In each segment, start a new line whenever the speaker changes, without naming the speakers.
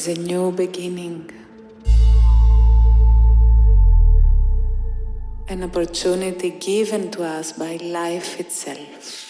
is a new beginning. An opportunity given to us by life itself.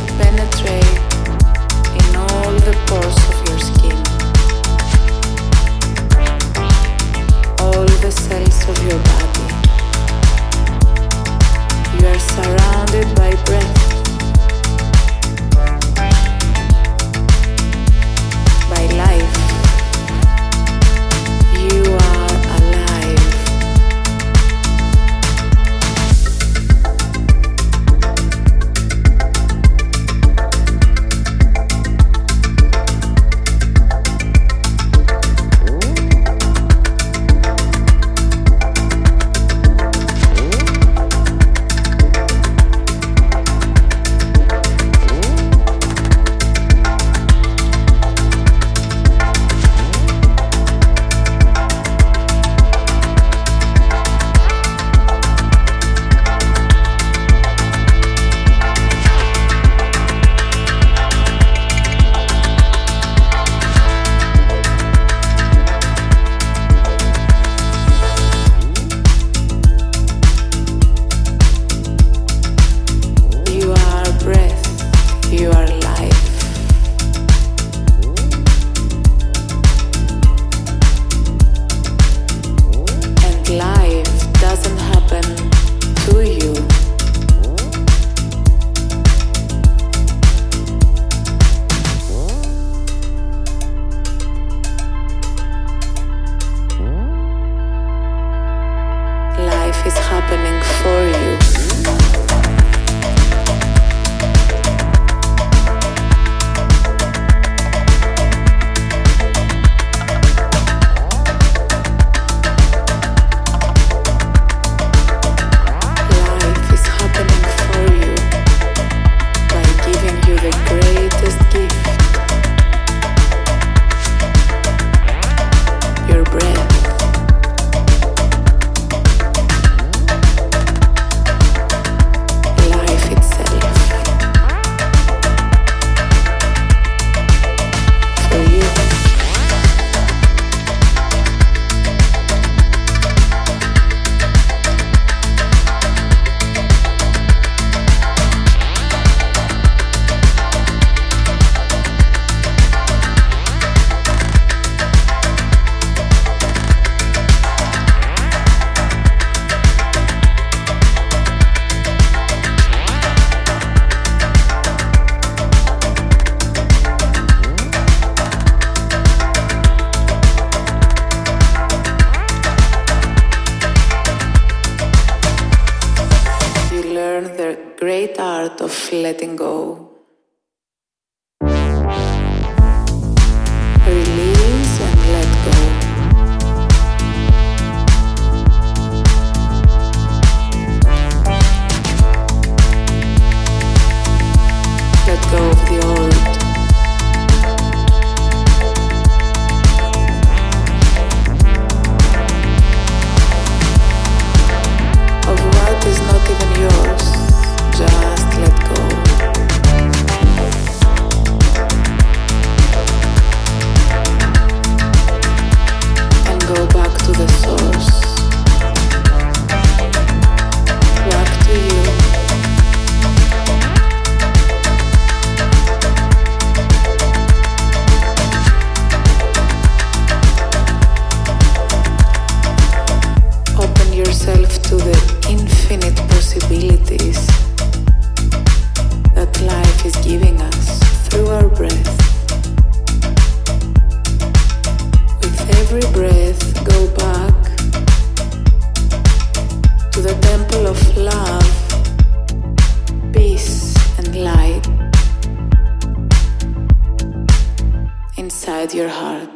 letting go. Inside your heart.